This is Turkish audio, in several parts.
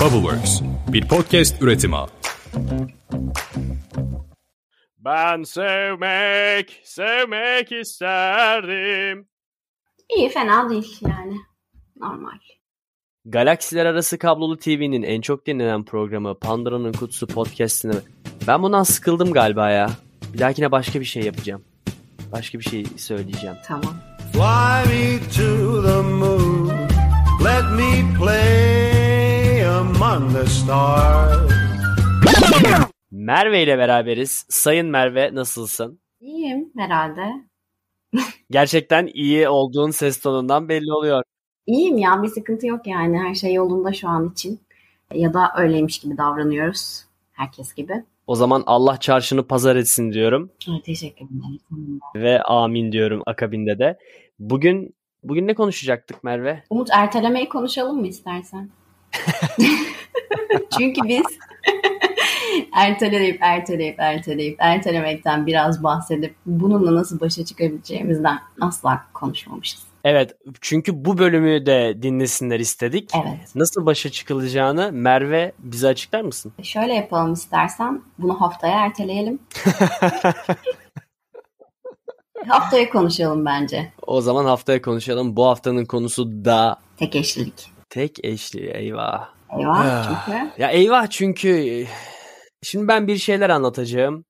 Bubbleworks, bir podcast üretimi. Ben sevmek, sevmek isterdim. İyi fena değil yani. Normal. Galaksiler Arası Kablolu TV'nin en çok dinlenen programı Pandora'nın Kutusu podcast'ine ben bundan sıkıldım galiba ya. Bir dahakine başka bir şey yapacağım. Başka bir şey söyleyeceğim. Tamam. Fly me to the moon. Let me play among the stars. Merve ile beraberiz. Sayın Merve nasılsın? İyiyim herhalde. Gerçekten iyi olduğun ses tonundan belli oluyor. İyiyim ya bir sıkıntı yok yani. Her şey yolunda şu an için. Ya da öyleymiş gibi davranıyoruz. Herkes gibi. O zaman Allah çarşını pazar etsin diyorum Evet, teşekkür ederim. ve amin diyorum akabinde de. Bugün bugün ne konuşacaktık Merve? Umut ertelemeyi konuşalım mı istersen? Çünkü biz erteleyip erteleyip erteleyip ertelemekten biraz bahsedip bununla nasıl başa çıkabileceğimizden asla konuşmamışız. Evet çünkü bu bölümü de dinlesinler istedik. Evet. Nasıl başa çıkılacağını Merve bize açıklar mısın? Şöyle yapalım istersen. Bunu haftaya erteleyelim. haftaya konuşalım bence. O zaman haftaya konuşalım. Bu haftanın konusu da Tek eşlilik. Tek eşli. Eyvah. Eyvah çünkü. Ya eyvah çünkü e, şimdi ben bir şeyler anlatacağım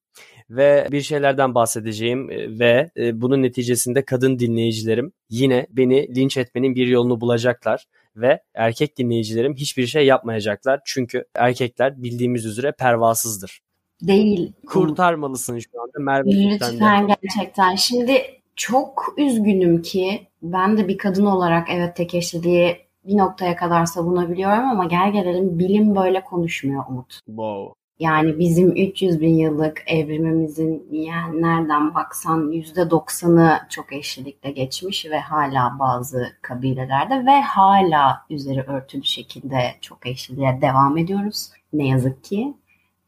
ve bir şeylerden bahsedeceğim e, ve e, bunun neticesinde kadın dinleyicilerim yine beni linç etmenin bir yolunu bulacaklar ve erkek dinleyicilerim hiçbir şey yapmayacaklar çünkü erkekler bildiğimiz üzere pervasızdır. Değil. Kurtarmalısın şu anda Merve sen de. Lütfen gerçekten. Şimdi çok üzgünüm ki ben de bir kadın olarak evet tek eşliliği bir noktaya kadar savunabiliyorum ama gel gelelim bilim böyle konuşmuyor Umut. Wow. Yani bizim 300 bin yıllık evrimimizin yani nereden baksan %90'ı çok eşlilikle geçmiş ve hala bazı kabilelerde ve hala üzeri örtülü şekilde çok eşliliğe devam ediyoruz. Ne yazık ki.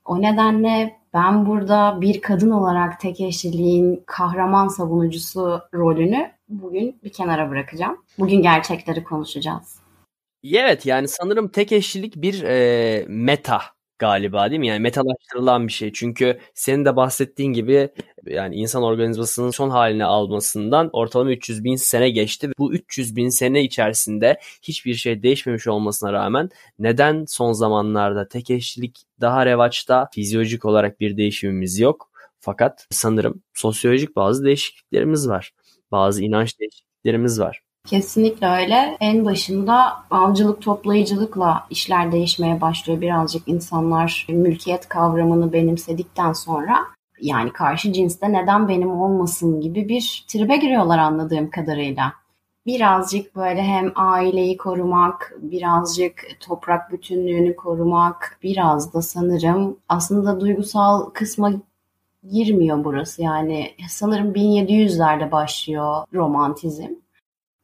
O nedenle ben burada bir kadın olarak tek eşliliğin kahraman savunucusu rolünü bugün bir kenara bırakacağım. Bugün gerçekleri konuşacağız. Evet yani sanırım tek eşlilik bir e, meta galiba değil mi? Yani metalaştırılan bir şey. Çünkü senin de bahsettiğin gibi yani insan organizmasının son haline almasından ortalama 300 bin sene geçti. Bu 300 bin sene içerisinde hiçbir şey değişmemiş olmasına rağmen neden son zamanlarda tek eşlilik daha revaçta fizyolojik olarak bir değişimimiz yok? Fakat sanırım sosyolojik bazı değişikliklerimiz var. Bazı inanç değişikliklerimiz var. Kesinlikle öyle. En başında avcılık toplayıcılıkla işler değişmeye başlıyor. Birazcık insanlar mülkiyet kavramını benimsedikten sonra yani karşı cinste neden benim olmasın gibi bir tribe giriyorlar anladığım kadarıyla. Birazcık böyle hem aileyi korumak, birazcık toprak bütünlüğünü korumak, biraz da sanırım aslında duygusal kısma girmiyor burası. Yani sanırım 1700'lerde başlıyor romantizm.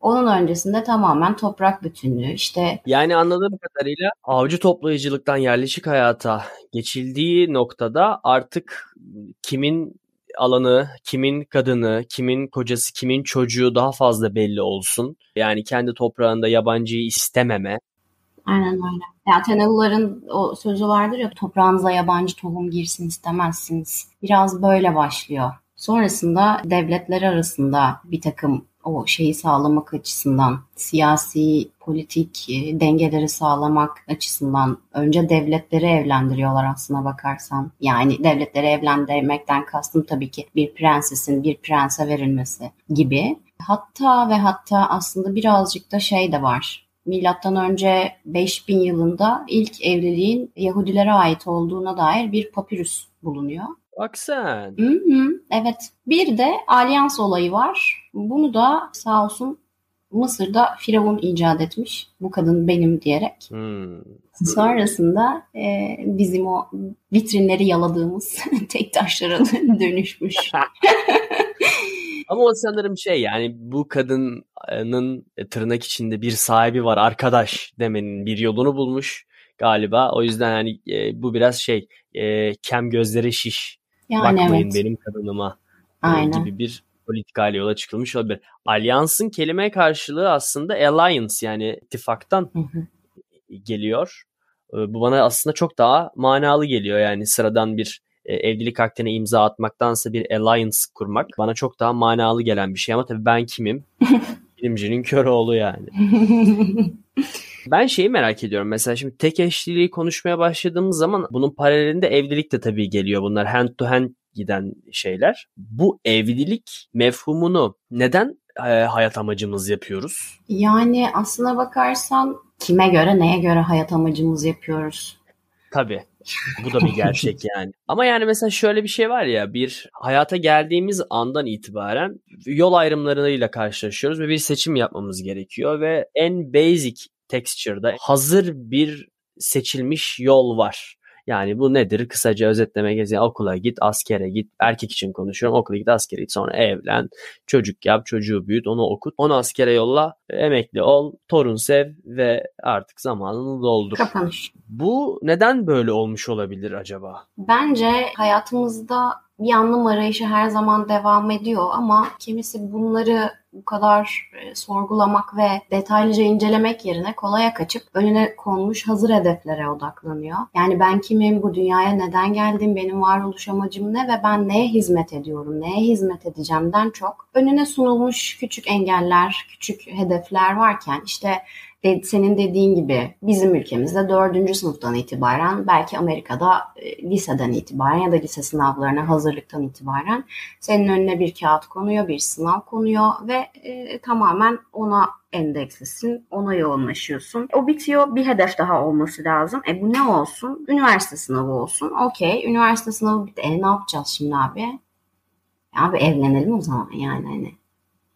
Onun öncesinde tamamen toprak bütünlüğü işte Yani anladığım kadarıyla avcı toplayıcılıktan yerleşik hayata geçildiği noktada artık kimin alanı, kimin kadını, kimin kocası, kimin çocuğu daha fazla belli olsun. Yani kendi toprağında yabancıyı istememe. aynen öyle. Ya Teneluların o sözü vardır ya toprağınıza yabancı tohum girsin istemezsiniz. Biraz böyle başlıyor. Sonrasında devletler arasında bir takım o şeyi sağlamak açısından, siyasi, politik e, dengeleri sağlamak açısından önce devletleri evlendiriyorlar aslına bakarsan. Yani devletleri evlendirmekten kastım tabii ki bir prensesin bir prense verilmesi gibi. Hatta ve hatta aslında birazcık da şey de var. Milattan önce 5000 yılında ilk evliliğin Yahudilere ait olduğuna dair bir papirüs bulunuyor. Bak sen. Hı hı, evet. Bir de alyans olayı var. Bunu da sağ olsun Mısır'da Firavun icat etmiş. Bu kadın benim diyerek. Hmm. Sonrasında e, bizim o vitrinleri yaladığımız tek taşlara dönüşmüş. Ama o sanırım şey yani bu kadının e, tırnak içinde bir sahibi var arkadaş demenin bir yolunu bulmuş galiba. O yüzden hani e, bu biraz şey e, kem gözleri şiş Yani bakmayın evet. benim kadınıma e, Aynen. gibi bir politikayla yola çıkılmış olabilir. Alliance'ın kelime karşılığı aslında alliance yani ittifaktan Hı hı. geliyor. E, bu bana aslında çok daha manalı geliyor yani sıradan bir e, evlilik akdine imza atmaktansa bir alliance kurmak bana çok daha manalı gelen bir şey ama tabii ben kimim? Bilimcinin kör oğlu yani. Ben şeyi merak ediyorum. Mesela şimdi tek eşliliği konuşmaya başladığımız zaman bunun paralelinde evlilik de tabii geliyor. Bunlar hand to hand giden şeyler. Bu evlilik mefhumunu neden e, hayat amacımız yapıyoruz? Yani aslına bakarsan kime göre neye göre hayat amacımız yapıyoruz? Tabii. Bu da bir gerçek yani. Ama yani mesela şöyle bir şey var ya bir hayata geldiğimiz andan itibaren yol ayrımlarıyla karşılaşıyoruz ve bir seçim yapmamız gerekiyor ve en basic texture'da hazır bir seçilmiş yol var. Yani bu nedir? Kısaca özetlemek gerekirse okula git, askere git. Erkek için konuşuyorum. Okula git, askere git. Sonra evlen, çocuk yap, çocuğu büyüt, onu okut. Onu askere yolla, emekli ol, torun sev ve artık zamanını doldur. Kapanış. Bu neden böyle olmuş olabilir acaba? Bence hayatımızda bir anlam arayışı her zaman devam ediyor ama kimisi bunları bu kadar e, sorgulamak ve detaylıca incelemek yerine kolaya kaçıp önüne konmuş hazır hedeflere odaklanıyor. Yani ben kimim, bu dünyaya neden geldim, benim varoluş amacım ne ve ben neye hizmet ediyorum, neye hizmet edeceğimden çok önüne sunulmuş küçük engeller, küçük hedefler varken işte de, senin dediğin gibi bizim ülkemizde dördüncü sınıftan itibaren belki Amerika'da e, liseden itibaren ya da lise sınavlarına hazırlıktan itibaren senin önüne bir kağıt konuyor, bir sınav konuyor ve e, tamamen ona endekslisin, ona yoğunlaşıyorsun. O bitiyor, bir hedef daha olması lazım. E bu ne olsun? Üniversite sınavı olsun. Okey, üniversite sınavı bitti. E ne yapacağız şimdi abi? Abi evlenelim o zaman yani hani.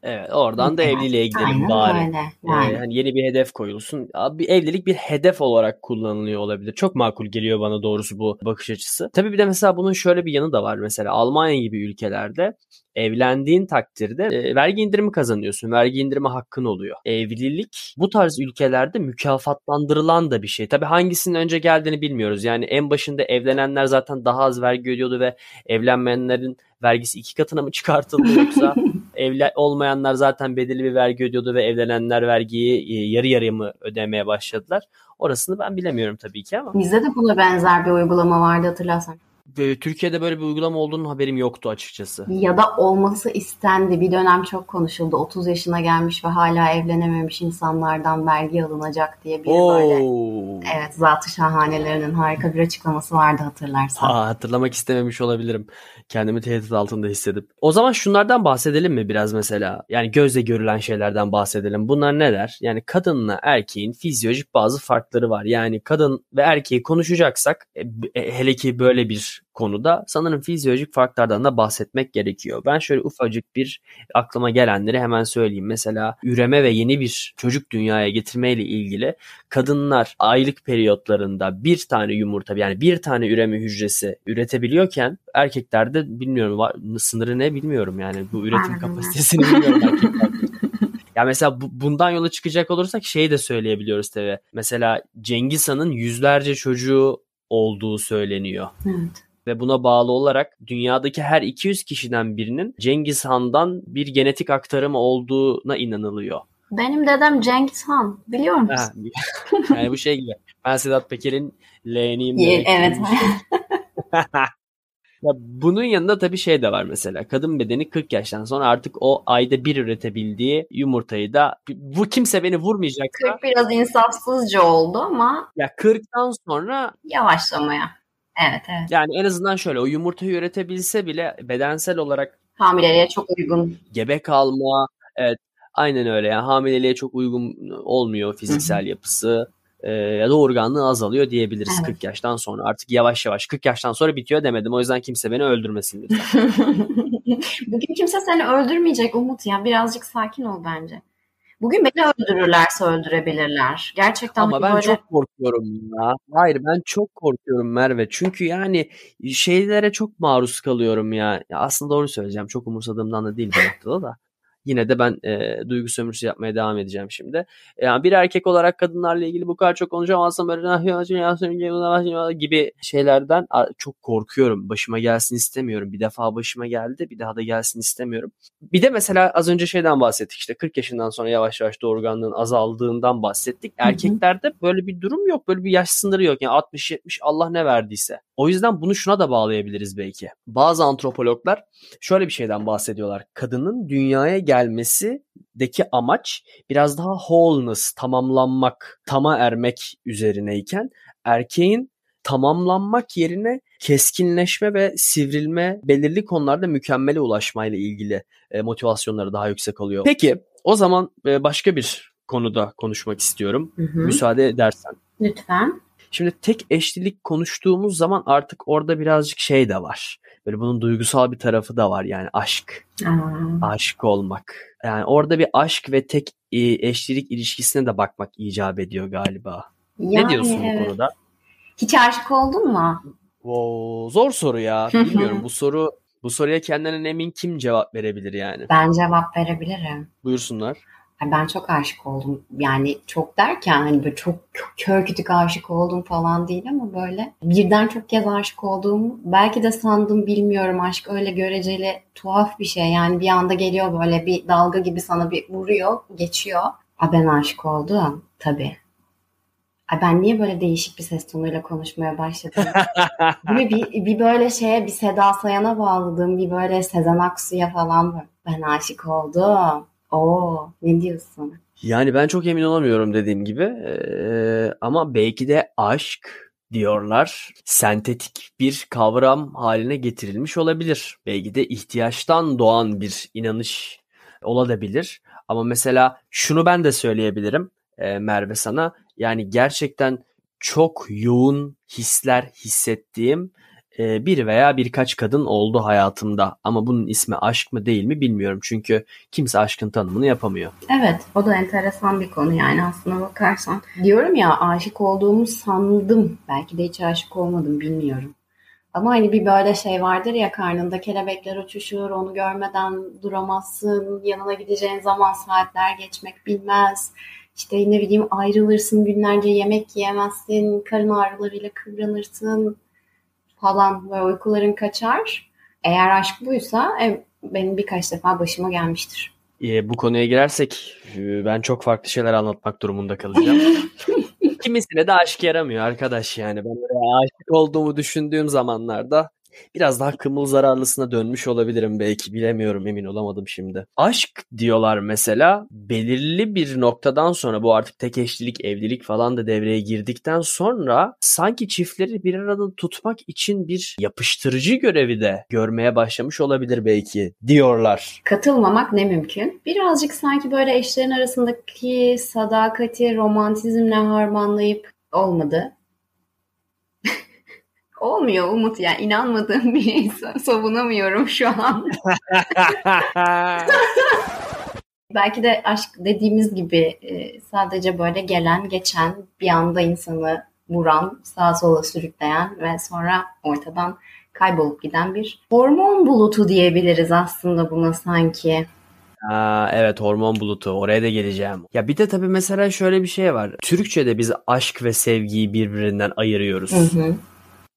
Evet oradan da evliliğe gidelim Aynen bari. öyle. Ee, Yani. hani yeni bir hedef koyulsun. Abi evlilik bir hedef olarak kullanılıyor olabilir. Çok makul geliyor bana doğrusu bu bakış açısı. Tabii bir de mesela bunun şöyle bir yanı da var. Mesela Almanya gibi ülkelerde evlendiğin takdirde e, vergi indirimi kazanıyorsun. Vergi indirimi hakkın oluyor. Evlilik bu tarz ülkelerde mükafatlandırılan da bir şey. Tabii hangisinin önce geldiğini bilmiyoruz. Yani en başında evlenenler zaten daha az vergi ödüyordu ve evlenmeyenlerin vergisi iki katına mı çıkartıldı yoksa evli olmayanlar zaten belirli bir vergi ödüyordu ve evlenenler vergiyi e, yarı yarıya mı ödemeye başladılar? Orasını ben bilemiyorum tabii ki ama. Bizde de buna benzer bir uygulama vardı hatırlarsan. Türkiye'de böyle bir uygulama olduğunun haberim yoktu açıkçası. Ya da olması istendi. Bir dönem çok konuşuldu. 30 yaşına gelmiş ve hala evlenememiş insanlardan vergi alınacak diye bir böyle. Evet Zat-ı Şahanelerinin harika bir açıklaması vardı hatırlarsan. Ha, hatırlamak istememiş olabilirim. Kendimi tehdit altında hissedip. O zaman şunlardan bahsedelim mi biraz mesela? Yani gözle görülen şeylerden bahsedelim. Bunlar neler? Yani kadınla erkeğin fizyolojik bazı farkları var. Yani kadın ve erkeği konuşacaksak e, e, hele ki böyle bir konuda sanırım fizyolojik farklardan da bahsetmek gerekiyor. Ben şöyle ufacık bir aklıma gelenleri hemen söyleyeyim. Mesela üreme ve yeni bir çocuk dünyaya getirmeyle ilgili kadınlar aylık periyotlarında bir tane yumurta yani bir tane üreme hücresi üretebiliyorken erkeklerde bilmiyorum var, sınırı ne bilmiyorum yani bu üretim kapasitesini bilmiyorum erkeklerde. Ya mesela bu- bundan yola çıkacak olursak şeyi de söyleyebiliyoruz tabii. Mesela Cengiz Han'ın yüzlerce çocuğu olduğu söyleniyor. Evet. Ve buna bağlı olarak dünyadaki her 200 kişiden birinin Cengiz Han'dan bir genetik aktarımı olduğuna inanılıyor. Benim dedem Cengiz Han. Biliyor musun? Ha, yani bu şey gibi. Ben Sedat Peker'in leğeniyim. Evet. Ya bunun yanında tabii şey de var mesela. Kadın bedeni 40 yaştan sonra artık o ayda bir üretebildiği yumurtayı da bu kimse beni vurmayacaksa 40 biraz insafsızca oldu ama ya 40'tan sonra yavaşlamaya. Evet evet. yani en azından şöyle o yumurtayı üretebilse bile bedensel olarak Hamileliğe çok uygun. gebe kalma evet aynen öyle yani hamileliğe çok uygun olmuyor fiziksel yapısı ya da organlığı azalıyor diyebiliriz Evet. 40 yaştan sonra artık yavaş yavaş 40 yaştan sonra bitiyor demedim o yüzden kimse beni öldürmesin lütfen. Bugün kimse seni öldürmeyecek Umut ya. Birazcık sakin ol bence. Bugün beni öldürürlerse öldürebilirler. Gerçekten Ama ben böyle çok korkuyorum ya. Hayır ben çok korkuyorum Merve. Çünkü yani şeylere çok maruz kalıyorum ya. ya aslında doğru söyleyeceğim. Çok umursadığımdan da değil bu noktada da. Yine de ben e, duygu sömürüsü yapmaya devam edeceğim şimdi. Yani bir erkek olarak kadınlarla ilgili bu kadar çok konuşamazsam böyle gibi şeylerden çok korkuyorum. Başıma gelsin istemiyorum. Bir defa başıma geldi bir daha da gelsin istemiyorum. Bir de mesela az önce şeyden bahsettik işte 40 yaşından sonra yavaş yavaş doğurganlığın azaldığından bahsettik. Erkeklerde böyle bir durum yok. Böyle bir yaş sınırı yok. Yani 60-70 Allah ne verdiyse. O yüzden bunu şuna da bağlayabiliriz belki. Bazı antropologlar şöyle bir şeyden bahsediyorlar. Kadının dünyaya gelmesideki amaç biraz daha wholeness, tamamlanmak, tama ermek üzerineyken erkeğin tamamlanmak yerine keskinleşme ve sivrilme belirli konularda mükemmele ulaşmayla ilgili e, motivasyonları daha yüksek oluyor. Peki o zaman e, başka bir konuda konuşmak istiyorum. Hı hı. Müsaade edersen. Lütfen. Şimdi tek eşlilik konuştuğumuz zaman artık orada birazcık şey de var. Böyle bunun duygusal bir tarafı da var yani aşk. Aa. Aşık olmak. Yani orada bir aşk ve tek e, eşlilik ilişkisine de bakmak icap ediyor galiba. Yani, ne diyorsun evet. bu konuda? Hiç aşık oldun mu? Oo, zor soru ya. Bilmiyorum bu soru bu soruya kendinden emin kim cevap verebilir yani? Ben cevap verebilirim. Buyursunlar. Ben çok aşık oldum. Yani çok derken hani böyle çok kör kütük aşık oldum falan değil ama böyle birden çok kez aşık olduğum belki de sandım bilmiyorum aşk öyle göreceli tuhaf bir şey. Yani bir anda geliyor böyle bir dalga gibi sana bir vuruyor geçiyor. A ben aşık oldum tabii. Ay ben niye böyle değişik bir ses tonuyla konuşmaya başladım? bir, bir, bir böyle şeye bir Seda Sayan'a bağladığım bir böyle Sezen Aksu'ya falan ben aşık oldum. Oo ne diyorsun? Yani ben çok emin olamıyorum dediğim gibi ee, ama belki de aşk diyorlar sentetik bir kavram haline getirilmiş olabilir. Belki de ihtiyaçtan doğan bir inanış olabilir. Ama mesela şunu ben de söyleyebilirim e, Merve sana. Yani gerçekten çok yoğun hisler hissettiğim e, bir veya birkaç kadın oldu hayatımda. Ama bunun ismi aşk mı değil mi bilmiyorum. Çünkü kimse aşkın tanımını yapamıyor. Evet o da enteresan bir konu yani aslına bakarsan. Diyorum ya aşık olduğumu sandım. Belki de hiç aşık olmadım bilmiyorum. Ama hani bir böyle şey vardır ya karnında kelebekler uçuşur, onu görmeden duramazsın, yanına gideceğin zaman saatler geçmek bilmez işte ne bileyim ayrılırsın günlerce yemek yiyemezsin, karın ağrılarıyla kıvranırsın falan ve uykuların kaçar. Eğer aşk buysa e, benim birkaç defa başıma gelmiştir. E, bu konuya girersek e, ben çok farklı şeyler anlatmak durumunda kalacağım. Kimisine de aşk yaramıyor arkadaş yani. Ben aşık olduğumu düşündüğüm zamanlarda biraz daha kımıl zararlısına dönmüş olabilirim belki bilemiyorum emin olamadım şimdi. Aşk diyorlar mesela belirli bir noktadan sonra bu artık tek eşlilik evlilik falan da devreye girdikten sonra sanki çiftleri bir arada tutmak için bir yapıştırıcı görevi de görmeye başlamış olabilir belki diyorlar. Katılmamak ne mümkün? Birazcık sanki böyle eşlerin arasındaki sadakati romantizmle harmanlayıp olmadı olmuyor Umut ya. Yani inanmadığım bir insan savunamıyorum şu an. Belki de aşk dediğimiz gibi e, sadece böyle gelen geçen bir anda insanı vuran, sağa sola sürükleyen ve sonra ortadan kaybolup giden bir hormon bulutu diyebiliriz aslında buna sanki. Aa, evet hormon bulutu oraya da geleceğim. Ya bir de tabii mesela şöyle bir şey var. Türkçe'de biz aşk ve sevgiyi birbirinden ayırıyoruz. Hı hı.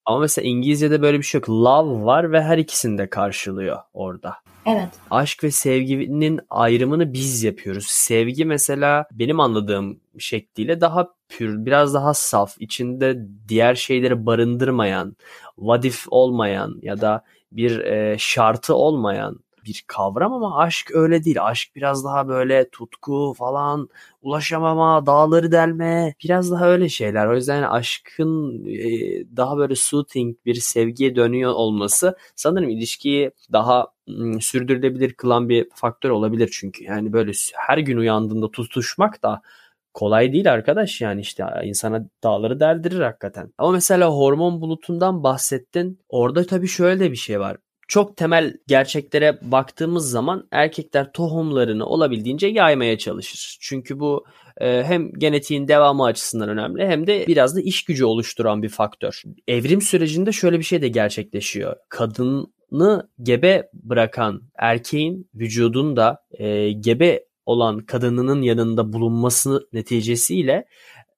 Ama mesela İngilizce'de böyle bir şey yok. Love var ve her ikisini de karşılıyor orada. Evet. Aşk ve sevginin ayrımını biz yapıyoruz. Sevgi mesela benim anladığım şekliyle daha pür, biraz daha saf, içinde diğer şeyleri barındırmayan, vadif olmayan ya da bir e, şartı olmayan bir kavram ama aşk öyle değil. Aşk biraz daha böyle tutku falan, ulaşamama, dağları delme, biraz daha öyle şeyler. O yüzden aşkın e, daha böyle soothing bir sevgiye dönüyor olması sanırım ilişkiyi daha sürdürülebilir kılan bir faktör olabilir çünkü. Yani böyle her gün uyandığında tutuşmak da kolay değil arkadaş yani işte insana dağları deldirir hakikaten. Ama mesela hormon bulutundan bahsettin. Orada tabii şöyle de bir şey var çok temel gerçeklere baktığımız zaman erkekler tohumlarını olabildiğince yaymaya çalışır. Çünkü bu e, hem genetiğin devamı açısından önemli hem de biraz da iş gücü oluşturan bir faktör. Evrim sürecinde şöyle bir şey de gerçekleşiyor. Kadın kadını gebe bırakan erkeğin vücudunda e, gebe olan kadınının yanında bulunması neticesiyle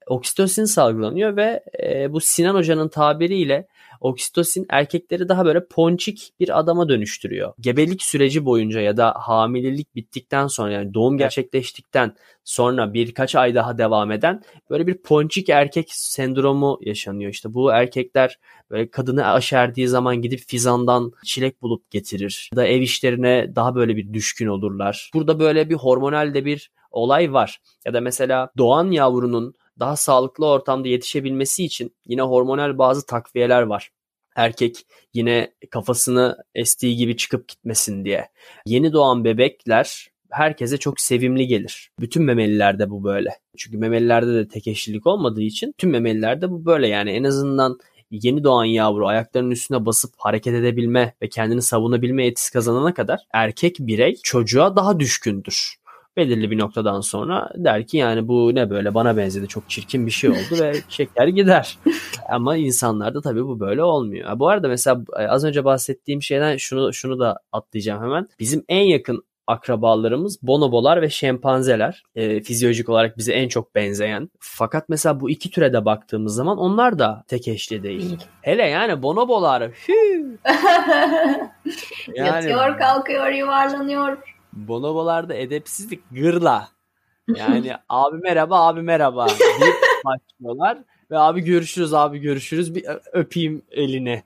oksitosin salgılanıyor ve e, bu Sinan Hoca'nın tabiriyle oksitosin erkekleri daha böyle ponçik bir adama dönüştürüyor. Gebelik süreci boyunca ya da hamilelik bittikten sonra yani doğum gerçekleştikten sonra birkaç ay daha devam eden böyle bir ponçik erkek sendromu yaşanıyor. İşte bu erkekler böyle kadını aşerdiği zaman gidip fizandan çilek bulup getirir. Ya da ev işlerine daha böyle bir düşkün olurlar. Burada böyle bir hormonal de bir olay var. Ya da mesela doğan yavrunun daha sağlıklı ortamda yetişebilmesi için yine hormonal bazı takviyeler var. Erkek yine kafasını estiği gibi çıkıp gitmesin diye. Yeni doğan bebekler herkese çok sevimli gelir. Bütün memelilerde bu böyle. Çünkü memelilerde de tek eşlilik olmadığı için tüm memelilerde bu böyle yani en azından yeni doğan yavru ayaklarının üstüne basıp hareket edebilme ve kendini savunabilme yetisi kazanana kadar erkek birey çocuğa daha düşkündür belirli bir noktadan sonra der ki yani bu ne böyle bana benzedi çok çirkin bir şey oldu ve çeker gider. Ama insanlarda tabii bu böyle olmuyor. Bu arada mesela az önce bahsettiğim şeyden şunu şunu da atlayacağım hemen. Bizim en yakın akrabalarımız bonobolar ve şempanzeler. E, fizyolojik olarak bize en çok benzeyen. Fakat mesela bu iki türe de baktığımız zaman onlar da tek eşli değil. Hele yani bonobolar. yani, Yatıyor, kalkıyor, yuvarlanıyor. Bonobolarda edepsizlik gırla. Yani abi merhaba abi merhaba deyip başlıyorlar ve abi görüşürüz abi görüşürüz bir öpeyim elini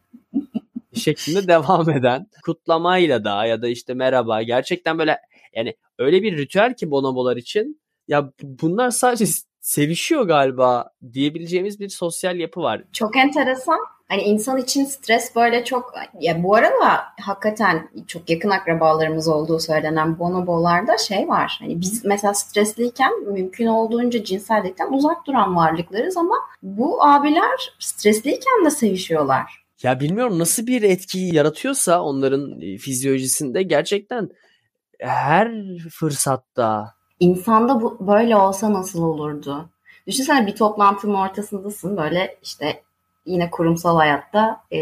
şeklinde devam eden kutlamayla da ya da işte merhaba gerçekten böyle yani öyle bir ritüel ki bonobolar için ya bunlar sadece sevişiyor galiba diyebileceğimiz bir sosyal yapı var. Çok enteresan. Hani insan için stres böyle çok ya bu arada hakikaten çok yakın akrabalarımız olduğu söylenen bonobolarda şey var. Hani biz mesela stresliyken mümkün olduğunca cinsellikten uzak duran varlıklarız ama bu abiler stresliyken de sevişiyorlar. Ya bilmiyorum nasıl bir etkiyi yaratıyorsa onların e, fizyolojisinde gerçekten her fırsatta. İnsanda bu böyle olsa nasıl olurdu? Düşünsene bir toplantının ortasındasın böyle işte yine kurumsal hayatta e,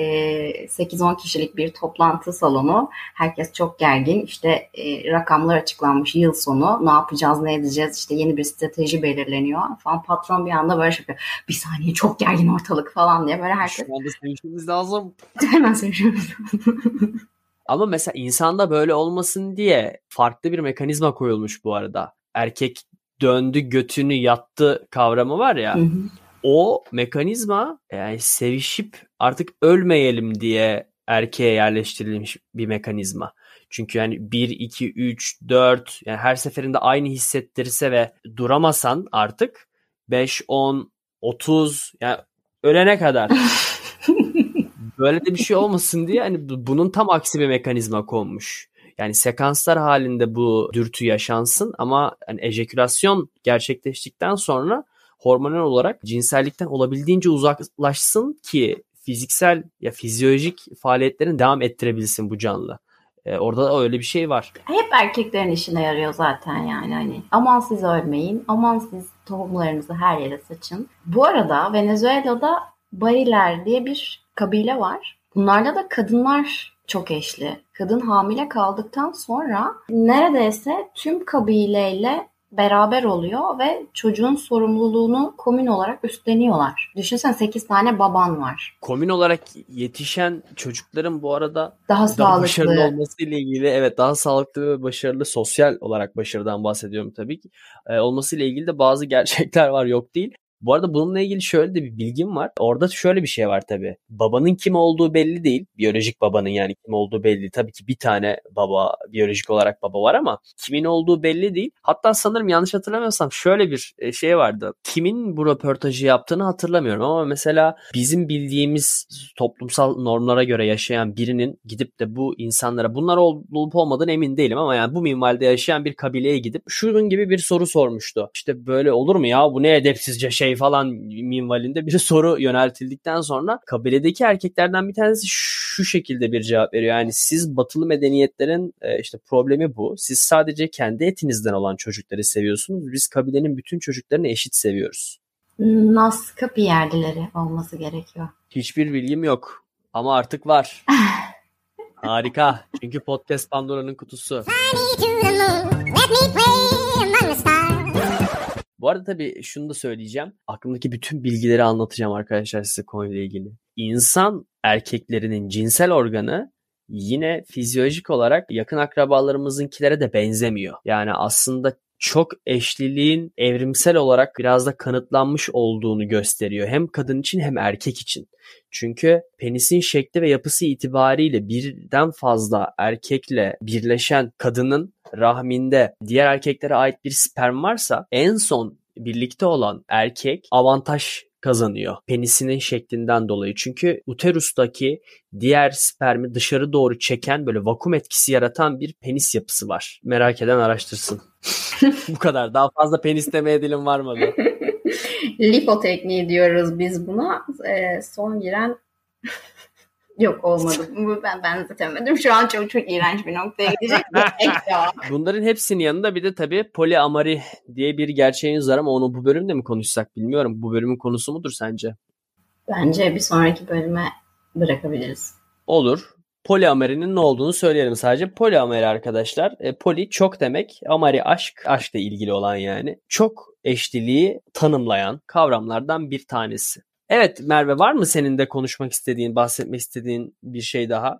8-10 kişilik bir toplantı salonu. Herkes çok gergin. İşte e, rakamlar açıklanmış yıl sonu. Ne yapacağız, ne edeceğiz? İşte yeni bir strateji belirleniyor falan. Patron bir anda böyle şey yapıyor. Bir saniye çok gergin ortalık falan diye böyle herkes. Şu anda sevişmemiz lazım. Hemen sevişmemiz Ama mesela insanda böyle olmasın diye farklı bir mekanizma koyulmuş bu arada. Erkek döndü götünü yattı kavramı var ya. Hı hı o mekanizma yani sevişip artık ölmeyelim diye erkeğe yerleştirilmiş bir mekanizma. Çünkü yani 1, 2, 3, 4 yani her seferinde aynı hissettirirse ve duramasan artık 5, 10, 30 yani ölene kadar böyle de bir şey olmasın diye hani bunun tam aksi bir mekanizma konmuş. Yani sekanslar halinde bu dürtü yaşansın ama hani ejekülasyon gerçekleştikten sonra hormonal olarak cinsellikten olabildiğince uzaklaşsın ki fiziksel ya fizyolojik faaliyetlerini devam ettirebilsin bu canlı. Ee, orada da öyle bir şey var. Hep erkeklerin işine yarıyor zaten yani hani aman siz ölmeyin, aman siz tohumlarınızı her yere saçın. Bu arada Venezuela'da Bariler diye bir kabile var. Bunlarda da kadınlar çok eşli. Kadın hamile kaldıktan sonra neredeyse tüm kabileyle beraber oluyor ve çocuğun sorumluluğunu komün olarak üstleniyorlar. Düşünsen 8 tane baban var. Komün olarak yetişen çocukların bu arada daha, daha sağlıklı başarılı olması ile ilgili evet daha sağlıklı ve başarılı sosyal olarak başarıdan bahsediyorum tabii ki. Ee, olması ile ilgili de bazı gerçekler var yok değil. Bu arada bununla ilgili şöyle de bir bilgim var. Orada şöyle bir şey var tabii. Babanın kim olduğu belli değil. Biyolojik babanın yani kim olduğu belli. Tabii ki bir tane baba, biyolojik olarak baba var ama kimin olduğu belli değil. Hatta sanırım yanlış hatırlamıyorsam şöyle bir e, şey vardı. Kimin bu röportajı yaptığını hatırlamıyorum ama mesela bizim bildiğimiz toplumsal normlara göre yaşayan birinin gidip de bu insanlara bunlar olup olmadığını emin değilim ama yani bu minvalde yaşayan bir kabileye gidip şunun gibi bir soru sormuştu. İşte böyle olur mu ya bu ne edepsizce şey şey falan minvalinde bir soru yöneltildikten sonra kabiledeki erkeklerden bir tanesi şu şekilde bir cevap veriyor. Yani siz batılı medeniyetlerin e, işte problemi bu. Siz sadece kendi etinizden olan çocukları seviyorsunuz. Biz kabilenin bütün çocuklarını eşit seviyoruz. Nas kapı yerlileri olması gerekiyor. Hiçbir bilgim yok ama artık var. Harika. Çünkü podcast Pandora'nın kutusu. Bu arada tabii şunu da söyleyeceğim. Aklımdaki bütün bilgileri anlatacağım arkadaşlar size konuyla ilgili. İnsan erkeklerinin cinsel organı yine fizyolojik olarak yakın akrabalarımızınkilere de benzemiyor. Yani aslında çok eşliliğin evrimsel olarak biraz da kanıtlanmış olduğunu gösteriyor. Hem kadın için hem erkek için. Çünkü penisin şekli ve yapısı itibariyle birden fazla erkekle birleşen kadının rahminde diğer erkeklere ait bir sperm varsa en son birlikte olan erkek avantaj kazanıyor. Penisinin şeklinden dolayı. Çünkü uterustaki diğer spermi dışarı doğru çeken böyle vakum etkisi yaratan bir penis yapısı var. Merak eden araştırsın. Bu kadar. Daha fazla penis demeye dilim varmadı. Lifo tekniği diyoruz biz buna. Ee, son giren Yok olmadı. Bu ben benzetemedim. Şu an çok çok iğrenç bir noktaya gidecek. Bunların hepsinin yanında bir de tabii poliamari diye bir gerçeğiniz var ama onu bu bölümde mi konuşsak bilmiyorum. Bu bölümün konusu mudur sence? Bence bir sonraki bölüme bırakabiliriz. Olur. Poliamerinin ne olduğunu söyleyelim sadece. Poliameri arkadaşlar. E, poli çok demek. Amari aşk. Aşkla ilgili olan yani. Çok eşliliği tanımlayan kavramlardan bir tanesi. Evet Merve var mı senin de konuşmak istediğin, bahsetmek istediğin bir şey daha?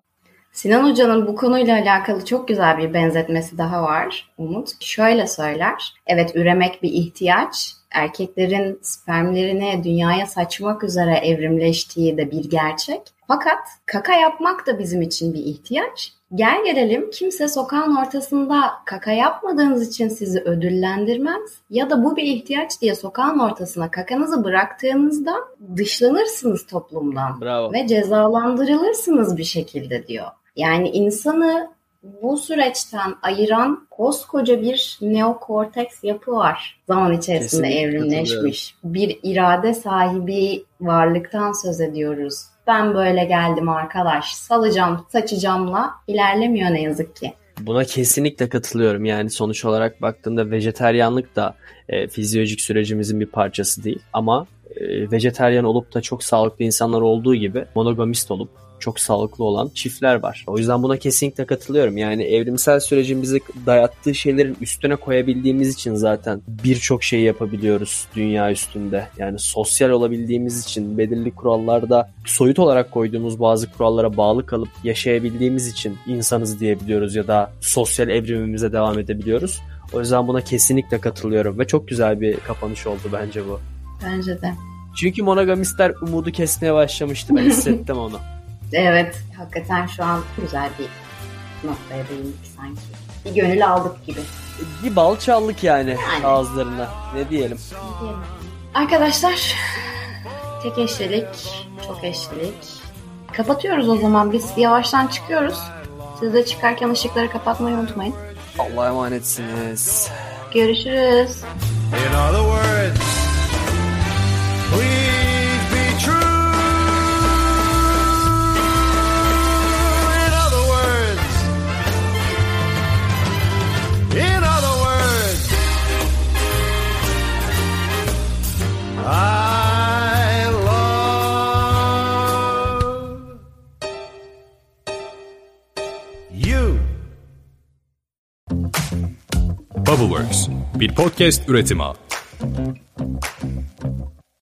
Sinan Hoca'nın bu konuyla alakalı çok güzel bir benzetmesi daha var Umut. Şöyle söyler. Evet üremek bir ihtiyaç. Erkeklerin spermlerini dünyaya saçmak üzere evrimleştiği de bir gerçek. Fakat kaka yapmak da bizim için bir ihtiyaç. Gel gelelim kimse sokağın ortasında kaka yapmadığınız için sizi ödüllendirmez ya da bu bir ihtiyaç diye sokağın ortasına kakanızı bıraktığınızda dışlanırsınız toplumdan Bravo. ve cezalandırılırsınız bir şekilde diyor. Yani insanı bu süreçten ayıran koskoca bir neokorteks yapı var. Zaman içerisinde Kesinlikle evrimleşmiş. Bir irade sahibi varlıktan söz ediyoruz. Ben böyle geldim arkadaş, salacağım, saçacağımla ilerlemiyor ne yazık ki. Buna kesinlikle katılıyorum. Yani sonuç olarak baktığında vejeteryanlık da e, fizyolojik sürecimizin bir parçası değil. Ama e, vejeteryan olup da çok sağlıklı insanlar olduğu gibi monogamist olup çok sağlıklı olan çiftler var. O yüzden buna kesinlikle katılıyorum. Yani evrimsel sürecin bize dayattığı şeylerin üstüne koyabildiğimiz için zaten birçok şey yapabiliyoruz dünya üstünde. Yani sosyal olabildiğimiz için belirli kurallarda soyut olarak koyduğumuz bazı kurallara bağlı kalıp yaşayabildiğimiz için insanız diyebiliyoruz ya da sosyal evrimimize devam edebiliyoruz. O yüzden buna kesinlikle katılıyorum ve çok güzel bir kapanış oldu bence bu. Bence de. Çünkü monogamistler umudu kesmeye başlamıştı. Ben hissettim onu. Evet, hakikaten şu an güzel bir noktaya değindik sanki. Bir gönül aldık gibi. Bir bal çaldık yani Aynen. ağızlarına. Ne diyelim? Arkadaşlar, tek eşlilik, çok eşlilik. Kapatıyoruz o zaman. Biz yavaştan çıkıyoruz. Siz de çıkarken ışıkları kapatmayı unutmayın. Allah'a emanetsiniz. Görüşürüz. In other words, please be true. In other words, in other words, I love you. Bubbleworks bir podcast üretimi.